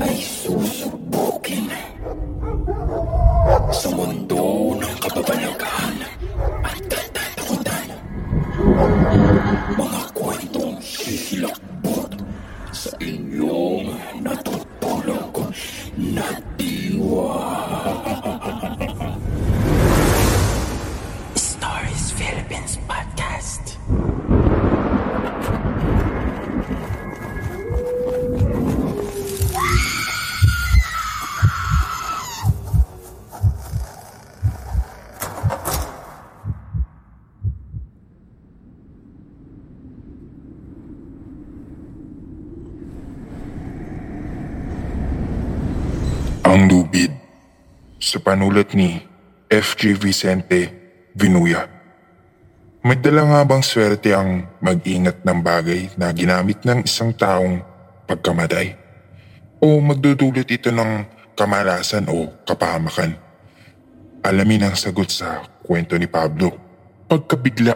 Ay susubukin. Sa mundo ng kababalaghan at katatakutan. Mga Ang Lubid sa panulat ni F.J. Vicente Vinuya. May dala nga bang swerte ang mag-ingat ng bagay na ginamit ng isang taong pagkamatay? O magdudulot ito ng kamalasan o kapahamakan? Alamin ang sagot sa kwento ni Pablo. Pagkabigla,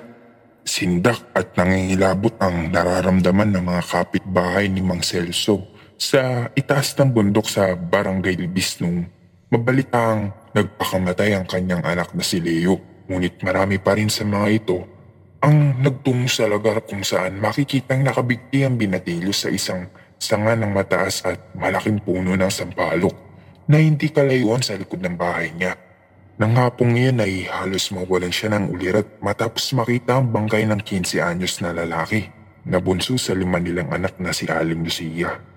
sindak at nangingilabot ang nararamdaman ng mga kapitbahay ni Mang Celso sa itaas ng bundok sa Barangay Libis nung mabalitang nagpakamatay ang kanyang anak na si Leo. Ngunit marami pa rin sa mga ito ang nagtungo sa lugar kung saan makikitang nakabigti ang binatilo sa isang sanga ng mataas at malaking puno ng sampalok na hindi kalayuan sa likod ng bahay niya. Nang hapong iyon ay halos mawalan siya ng ulirat matapos makita ang bangkay ng 15 anyos na lalaki na bunso sa lima nilang anak na si Aling Lucia.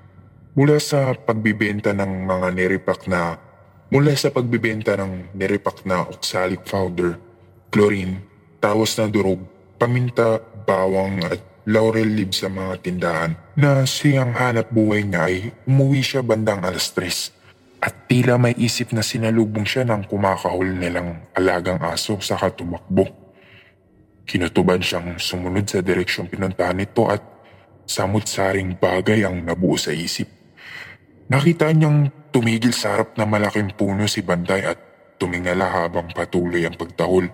Mula sa pagbibenta ng mga neripak na mula sa pagbibenta ng neripak na oxalic powder, chlorine, tawas na durog, paminta, bawang at laurel leaves sa mga tindahan na siyang hanap buhay niya ay umuwi siya bandang alas tres at tila may isip na sinalubong siya ng kumakahol nilang alagang aso sa katumakbo. Kinutuban siyang sumunod sa direksyong pinuntahan nito at samut-saring bagay ang nabuo sa isip. Nakita niyang tumigil sa harap na malaking puno si Banday at tumingala habang patuloy ang pagtahol.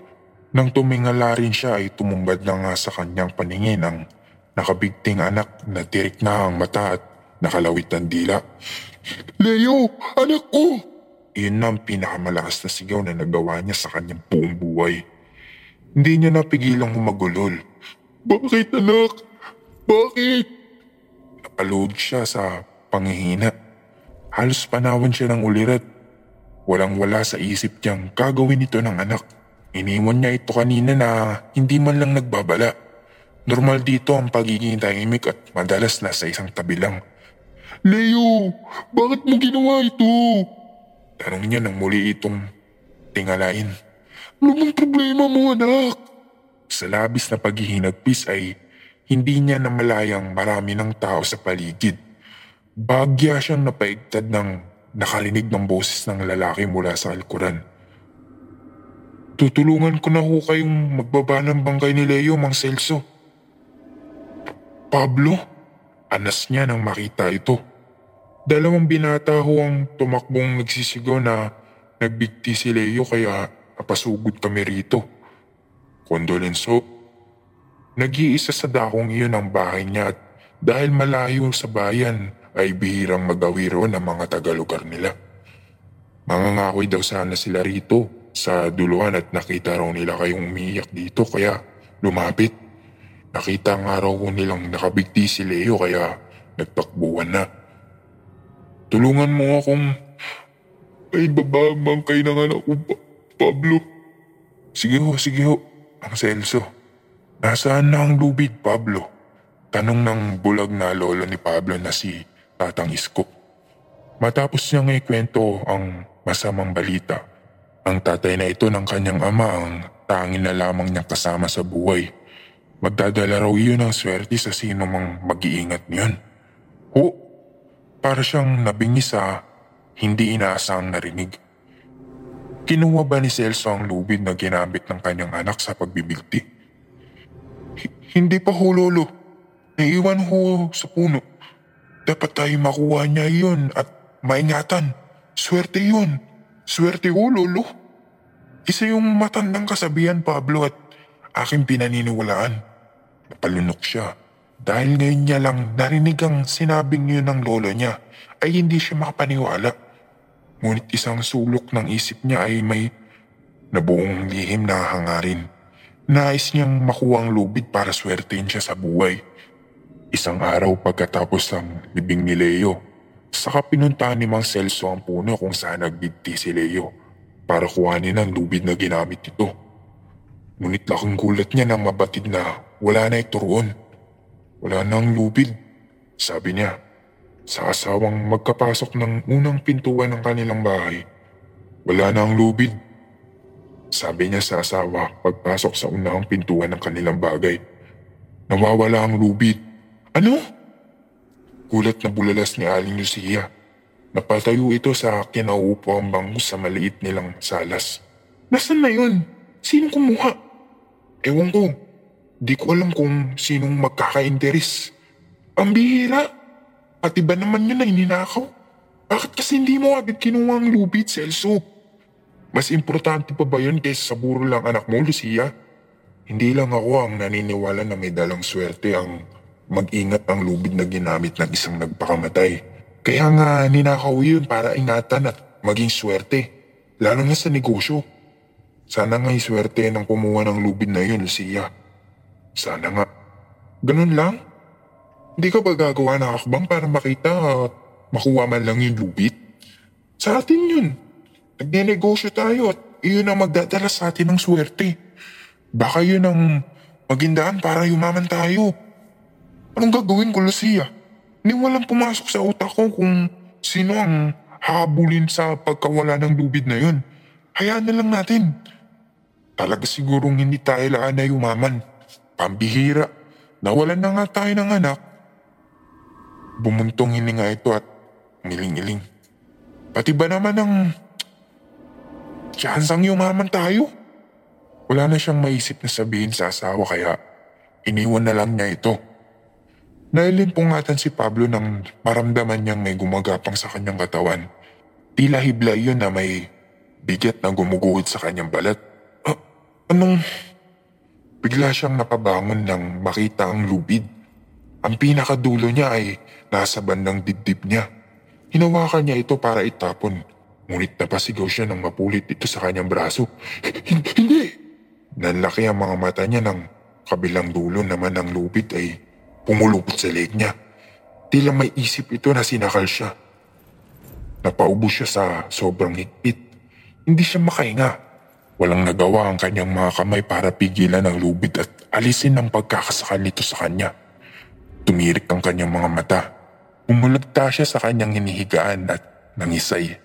Nang tumingala rin siya ay tumumbad na nga sa kanyang paningin ang nakabigting anak na tirik na ang mata at nakalawit ng dila. Leo! Anak ko! Iyon na ang pinakamalakas na sigaw na nagawa niya sa kanyang buong buhay. Hindi niya napigilang humagulol. Bakit anak? Bakit? Napaluhod siya sa pangihina. Halos panawan siya ng ulirat. Walang wala sa isip niyang gagawin ito ng anak. Iniwan niya ito kanina na hindi man lang nagbabala. Normal dito ang pagiging tahimik at madalas nasa isang tabi lang. Leo, bakit mo ginawa ito? Tanong niya nang muli itong tingalain. Ano bang problema mo anak? Sa labis na paghihinagpis ay hindi niya namalayang marami ng tao sa paligid. Bagya siyang napaigtad ng nakarinig ng boses ng lalaki mula sa alkuran. Tutulungan ko na ho kayong magbaba ng bangkay ni Leo, Mang Celso. Pablo? Anas niya nang makita ito. Dalawang binata ho ang tumakbong nagsisigaw na nagbigti si Leo kaya napasugod kami rito. Kondolenso, nag-iisa sa dakong iyon ang bahay niya at dahil malayo sa bayan ay bihirang magawi roon ang mga tagalugar nila. Mangangakoy daw sana sila rito sa duluhan at nakita raw nila kayong umiiyak dito kaya lumapit. Nakita nga raw nilang nakabigti si Leo kaya nagtakbuhan na. Tulungan mo akong ay bababang kay ng anak ko, pa- Pablo. Sige ho, sige ho, ang Celso. Nasaan na ang lubid, Pablo? Tanong ng bulag na lolo ni Pablo na si Tatang Isko. Matapos niyang ikwento ang masamang balita, ang tatay na ito ng kanyang ama ang tangin na lamang niyang kasama sa buhay. Magdadala raw iyon ng swerte sa sino mang mag-iingat niyon. Ho, para siyang nabingi sa hindi inaasahang narinig. Kinuha ba ni Celso ang lubid na ginamit ng kanyang anak sa pagbibigti? H- hindi pa ho, Lolo. Naiwan ho sa puno. Dapat tayo makuha niya iyon at maingatan. Swerte yun. Swerte ho, Lolo. Isa yung matandang kasabihan, Pablo, at aking pinaniniwalaan. Napalunok siya. Dahil ngayon niya lang narinig ang sinabing yun ng lolo niya, ay hindi siya makapaniwala. Ngunit isang sulok ng isip niya ay may nabuong lihim na hangarin. Nais niyang makuha ang lubid para swertein siya sa buhay. Isang araw pagkatapos ng libing ni Leo, saka pinuntahan ni Mang Celso ang puno kung saan nagbigti si Leo para kuhanin ang lubid na ginamit ito. Ngunit laking gulat niya nang mabatid na wala na ito roon. Wala na ang lubid, sabi niya. Sa asawang magkapasok ng unang pintuan ng kanilang bahay, wala na ang lubid. Sabi niya sa asawa pagpasok sa unang pintuan ng kanilang bagay. Nawawala ang lubid. Ano? Gulat na bulalas ni Aling Lucia. Napatayo ito sa kinaupo ang bangus sa maliit nilang salas. Nasaan na yun? Sinong kumuha? Ewan ko. Di ko alam kung sinong magkaka-interes. Ang bihira. Pati ba naman yun ay ninakaw? Bakit kasi hindi mo agad kinuha ang lubid, Celso? Mas importante pa ba yun kaysa sa buro lang anak mo, Lucia? Hindi lang ako ang naniniwala na may dalang swerte ang mag-ingat ang lubid na ginamit ng isang nagpakamatay. Kaya nga ninakaw yun para ingatan at maging swerte. Lalo na sa negosyo. Sana nga'y swerte ng kumuha ng lubid na yun, Lucia. Sana nga. Ganun lang? Hindi ka ba gagawa ng akbang para makita at makuha man lang yung lubid? Sa atin yun. Nagnenegosyo tayo at iyon ang magdadala sa atin ng swerte. Baka yun ang magindaan para yumaman tayo. Anong gagawin ko, Lucia? Hindi walang pumasok sa utak ko kung sino ang habulin sa pagkawala ng lubid na yun. Hayaan na lang natin. Talaga sigurong hindi tayo laan na yumaman. Pambihira. Nawalan na nga tayo ng anak. Bumuntong hininga ito at ngiling-iling. Pati ba naman ang tsansang yumaman tayo? Wala na siyang maisip na sabihin sa asawa kaya iniwan na lang niya ito. Nailimpungatan si Pablo nang maramdaman niyang may gumagapang sa kanyang katawan. Tila hibla yun na may bigat na gumuguhit sa kanyang balat. Ah, anong... Bigla siyang napabangon nang makita ang lubid. Ang pinakadulo niya ay nasa bandang dibdib niya. Hinawakan niya ito para itapon. Ngunit napasigaw siya nang mapulit ito sa kanyang braso. Hindi! Nanlaki ang mga mata niya nang kabilang dulo naman ng lubid ay pumulupot sa leg niya. Tila may isip ito na sinakal siya. Napaubo siya sa sobrang higpit. Hindi siya makahinga. Walang nagawa ang kanyang mga kamay para pigilan ang lubid at alisin ang pagkakasakal nito sa kanya. Tumirik ang kanyang mga mata. Umulagta siya sa kanyang hinihigaan at nangisay.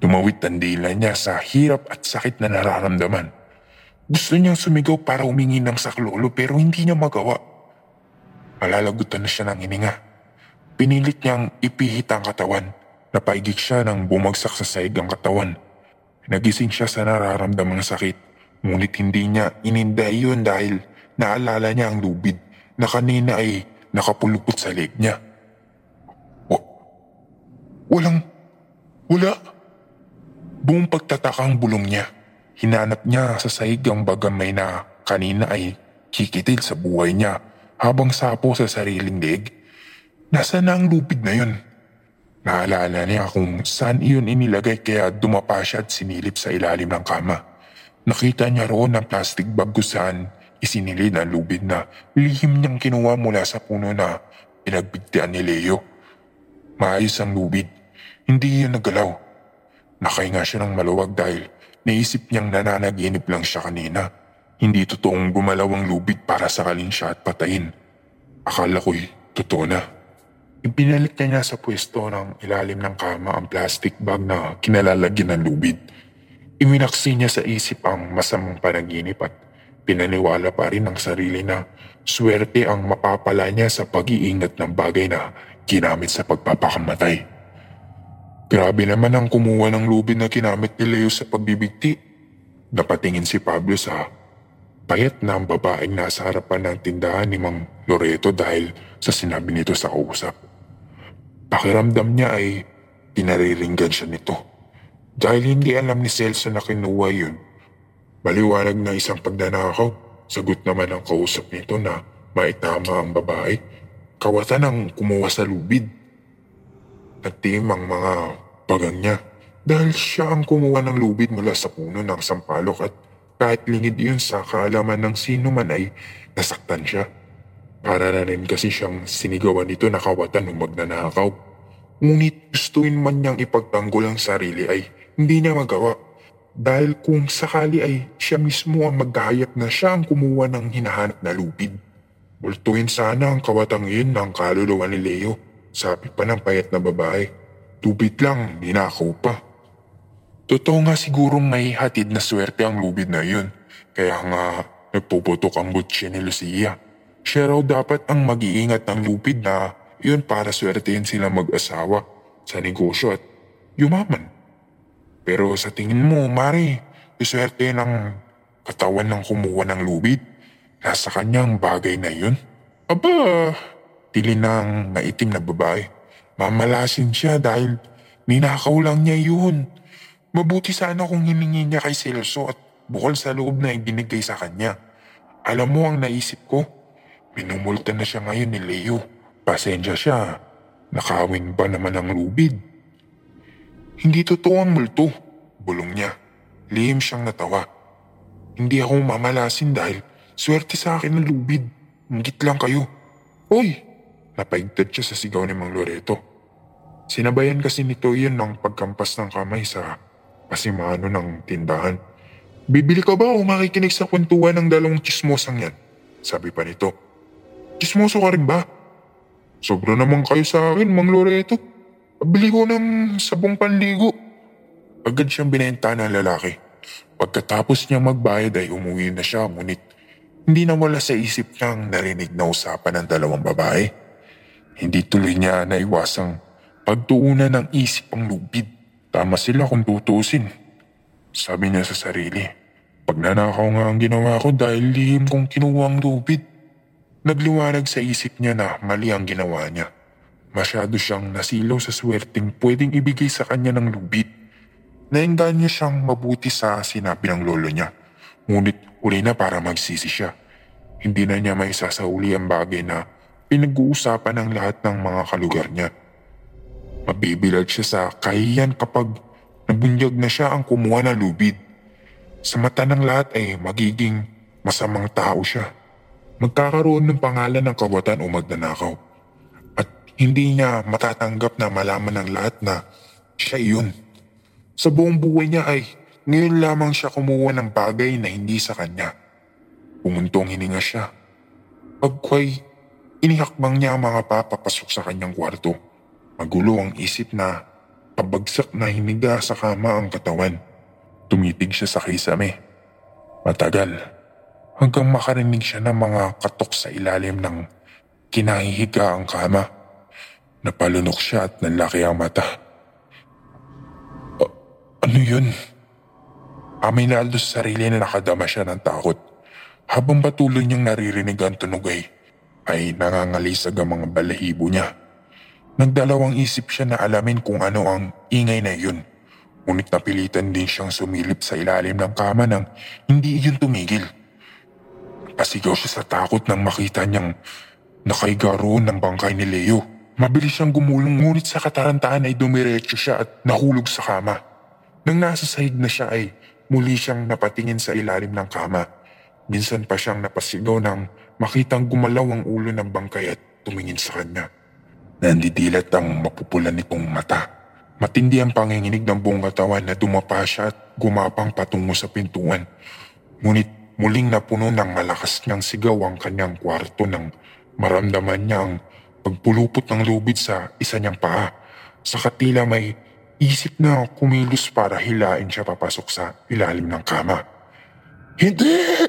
Tumawit ang dila niya sa hirap at sakit na nararamdaman. Gusto niyang sumigaw para humingi ng saklolo pero hindi niya magawa. Malalagutan na siya ng hininga. Pinilit niyang ipihit ang katawan. Napaigik siya nang bumagsak sa saig ang katawan. Nagising siya sa nararamdamang sakit. Ngunit hindi niya ininday yun dahil naalala niya ang lubid na kanina ay nakapulupot sa leg niya. Wa- walang, wala. Buong pagtatakang bulong niya. Hinanap niya sa saig ang bagamay na kanina ay kikitil sa buhay niya habang sapo sa sariling leg. Nasaan na ang lupid na yun? Naalala niya kung saan iyon inilagay kaya dumapa siya at sinilip sa ilalim ng kama. Nakita niya roon ang plastic bag kung saan isinilid ang lubid na lihim niyang kinuha mula sa puno na pinagbigtian ni Leo. Maayos ang lubid. Hindi iyon nagalaw. Nakahinga siya ng maluwag dahil naisip niyang nananaginip lang siya kanina. Hindi totoong gumalaw ang lubid para sakalin siya at patayin. Akala ko'y totoo na. Ipinalik niya sa pwesto ng ilalim ng kama ang plastic bag na kinalalagyan ng lubid. Iminaksi niya sa isip ang masamang panaginip at pinaniwala pa rin ang sarili na swerte ang mapapala niya sa pag-iingat ng bagay na ginamit sa pagpapakamatay. Grabe naman ang kumuha ng lubid na ginamit ni Leo sa pagbibigti. Napatingin si Pablo sa payat na ang babaeng nasa harapan ng tindahan ni Mang Loreto dahil sa sinabi nito sa kausap. Pakiramdam niya ay pinariringgan siya nito. Dahil hindi alam ni Celso na kinuha yun. Maliwanag na isang pagnanakaw. Sagot naman ang kausap nito na maitama ang babae. Kawatan ang kumuha sa lubid. Nagtim ang mga pagang niya dahil siya ang kumuha ng lubid mula sa puno ng sampalok at kahit lingid yun sa kaalaman ng sino man ay nasaktan siya. Para na rin kasi siyang sinigawan nito na kawatan ng magnanakaw. Ngunit gustuin man niyang ipagtanggol ang sarili ay hindi niya magawa. Dahil kung sakali ay siya mismo ang maghahayag na siya ang kumuha ng hinahanap na lupid. Bultuin sana ang kawatang yun ng kaluluwa ni Leo. Sabi pa ng payat na babae. Tubit lang, ninakaw pa. Totoo nga sigurong may hatid na swerte ang lubid na yun. Kaya nga nagpuputok ang butsi ni Lucia. Siya raw dapat ang mag-iingat ng lupid na yun para swertein sila mag-asawa sa negosyo at yumaman. Pero sa tingin mo, Mari, iswerte ng katawan ng kumuha ng lubid. Nasa kanyang bagay na yun. Aba, tili ng maitim na babae. Mamalasin siya dahil ninakaw lang niya yun. Mabuti sana kung hiningi niya kay Celso at bukol sa loob na ibinigay sa kanya. Alam mo ang naisip ko? Minumulta na siya ngayon ni Leo. Pasensya siya. Nakawin ba naman ang lubid? Hindi totoo ang multo. Bulong niya. Lihim siyang natawa. Hindi ako mamalasin dahil swerte sa akin ang lubid. Ngit lang kayo. Hoy! Napaigtad siya sa sigaw ni Mang Loreto. Sinabayan kasi nito yun ng pagkampas ng kamay sa pasimano ng tindahan. Bibili ka ba o makikinig sa kwentuhan ng dalawang chismosang yan? Sabi pa nito. Chismoso ka rin ba? Sobra naman kayo sa akin, Mang Loreto. Pabili ko ng sabong panligo. Agad siyang binenta ng lalaki. Pagkatapos niya magbayad ay umuwi na siya ngunit hindi na wala sa isip niyang narinig na usapan ng dalawang babae. Hindi tuloy niya naiwasang pagtuunan ng isip ang lubid. Tama sila kung tutuusin. Sabi niya sa sarili, pagnanakaw nga ang ginawa ko dahil lihim kong kinuha ang lubid. Nagliwanag sa isip niya na mali ang ginawa niya. Masyado siyang nasilaw sa swerteng pwedeng ibigay sa kanya ng lubid. Nainggan niya siyang mabuti sa sinabi ng lolo niya. Ngunit uli na para magsisi siya. Hindi na niya may sasauli ang bagay na pinag-uusapan ng lahat ng mga kalugar niya. Mabibilad siya sa kahiyan kapag nabunyag na siya ang kumuha ng lubid. Sa mata ng lahat ay magiging masamang tao siya. Magkakaroon ng pangalan ng kawatan o magnanakaw. At hindi niya matatanggap na malaman ng lahat na siya iyon. Sa buong buhay niya ay ngayon lamang siya kumuha ng bagay na hindi sa kanya. Pumuntong hininga siya. Pagkway, inihakbang niya ang mga papapasok sa kanyang kwarto. Magulo ang isip na pabagsak na hiniga sa kama ang katawan. Tumitig siya sa kisame. Matagal. Hanggang makarinig siya ng mga katok sa ilalim ng kinahihiga ang kama. Napalunok siya at nanlaki ang mata. "A- ano yun? Aminado sa sarili na nakadama siya ng takot. Habang patuloy niyang naririnig ang tunog ay, nangangalisag ang mga balahibo niya. Nagdalawang isip siya na alamin kung ano ang ingay na yun. Ngunit napilitan din siyang sumilip sa ilalim ng kama nang hindi iyon tumigil. Pasigaw siya sa takot nang makita niyang nakaiga roon ng bangkay ni Leo. Mabilis siyang gumulong ngunit sa katarantaan ay dumiretso siya at nahulog sa kama. Nang nasa sahig na siya ay muli siyang napatingin sa ilalim ng kama. Minsan pa siyang napasigaw nang makitang gumalaw ang ulo ng bangkay at tumingin sa kanya. Nandidilat ang mapupulan nitong mata. Matindi ang panginginig ng buong katawan na dumapa siya at gumapang patungo sa pintuan. Ngunit muling napuno ng malakas niyang sigaw ang kanyang kwarto nang maramdaman niya ang pagpulupot ng lubid sa isa niyang paa. Sa katila may isip na kumilos para hilain siya papasok sa ilalim ng kama. Hindi!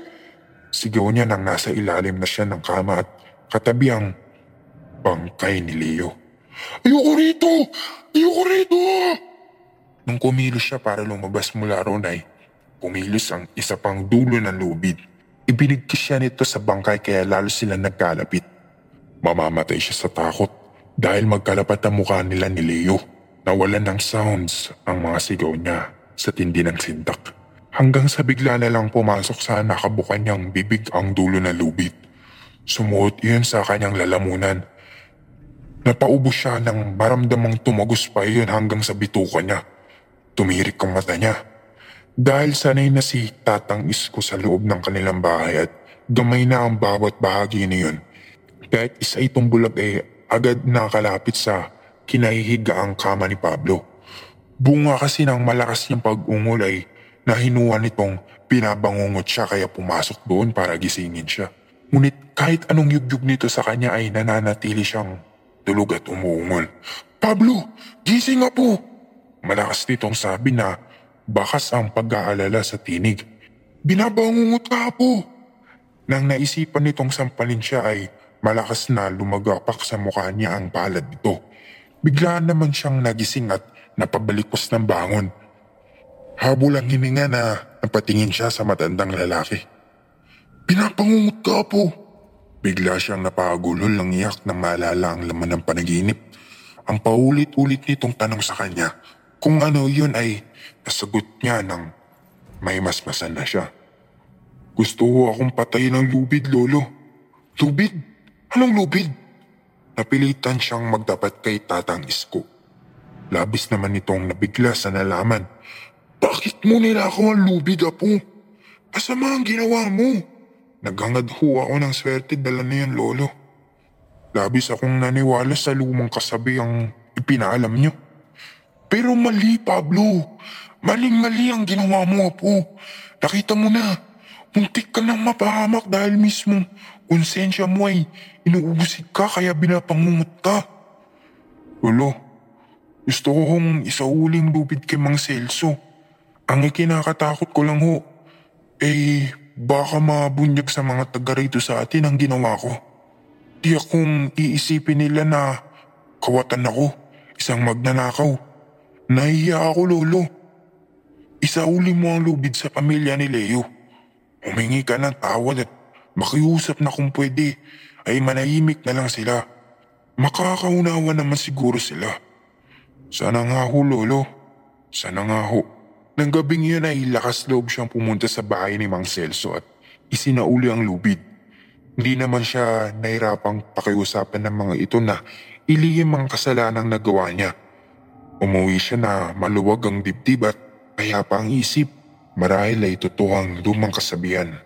Sigaw niya nang nasa ilalim na siya ng kama at katabi ang bangkay ni Leo. Ayoko rito! Ayoko rito! Nung kumilos siya para lumabas mula roon ay kumilos ang isa pang dulo ng lubid. Ibinigkis siya nito sa bangkay kaya lalo sila nagkalapit. Mamamatay siya sa takot dahil magkalapat ang mukha nila ni Leo. Nawalan ng sounds ang mga sigaw niya sa tindi ng sintak. Hanggang sa bigla na lang pumasok sa nakabukan niyang bibig ang dulo ng lubid. Sumuot iyon sa kanyang lalamunan Napaubos siya nang maramdamang tumagos pa iyon hanggang sa bituka niya. Tumirik ang mata niya. Dahil sanay na si Tatang Isko sa loob ng kanilang bahay at gamay na ang bawat bahagi niyon. Kahit isa itong bulag ay agad nakalapit sa kinahihiga ang kama ni Pablo. Bunga kasi ng malakas niyang pag-ungol ay nahinuan nitong pinabangungot siya kaya pumasok doon para gisingin siya. Ngunit kahit anong yugyug nito sa kanya ay nananatili siyang tulog at umuungol. Pablo, gising nga po! Malakas nitong sabi na bakas ang pag-aalala sa tinig. Binabangungot ka po! Nang naisipan nitong sampalin siya ay malakas na lumagapak sa mukha niya ang palad nito. Bigla naman siyang nagising at napabalikos ng bangon. Habol ang hininga na napatingin siya sa matandang lalaki. Pinapangungot ka po! Bigla siyang napagulol ng iyak na maalala ang laman ng panaginip. Ang paulit-ulit nitong tanong sa kanya kung ano yun ay nasagot niya ng may masmasan na siya. Gusto ko akong patayin ng lubid, Lolo. Lubid? Anong lubid? Napilitan siyang magdapat kay Tatang Isko. Labis naman itong nabigla sa nalaman. Bakit mo nilakaw ang lubid, Apo? Masama ang ginawa mo. Naghangad ho ako ng swerte dala na yan, Lolo. Labis akong naniwala sa lumang kasabi ang ipinaalam niyo. Pero mali, Pablo. Maling-mali ang ginawa mo, Apo. Nakita mo na, muntik ka nang mapahamak dahil mismo konsensya mo ay inuubusig ka kaya binapangungot ka. Lolo, gusto ko hong isauling lubid kay Mang Celso. Ang ikinakatakot ko lang ho, eh baka mabunyag sa mga taga rito sa atin ang ginawa ko. Di akong iisipin nila na kawatan ako, isang magnanakaw. Nahiya ako, Lolo. Isauli mo ang lubid sa pamilya ni Leo. Humingi ka ng tawad at makiusap na kung pwede ay manahimik na lang sila. Makakaunawa naman siguro sila. Sana nga ho, Lolo. Sana nga ho. Nang gabing yun ay lakas loob siyang pumunta sa bahay ni Mang Celso at isinauli ang lubid. Hindi naman siya nahirapang pakiusapan ng mga ito na ilihim ang kasalanang nagawa niya. Umuwi siya na maluwag ang dibdib at payapa ang isip. Marahil ay totoo ang lumang kasabihan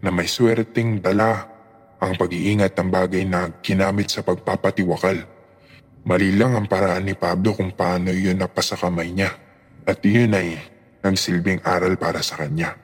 na may swerteng dala ang pag-iingat ng bagay na ginamit sa pagpapatiwakal. Mali lang ang paraan ni Pablo kung paano iyon napasa kamay niya at iyon ay nagsilbing aral para sa kanya.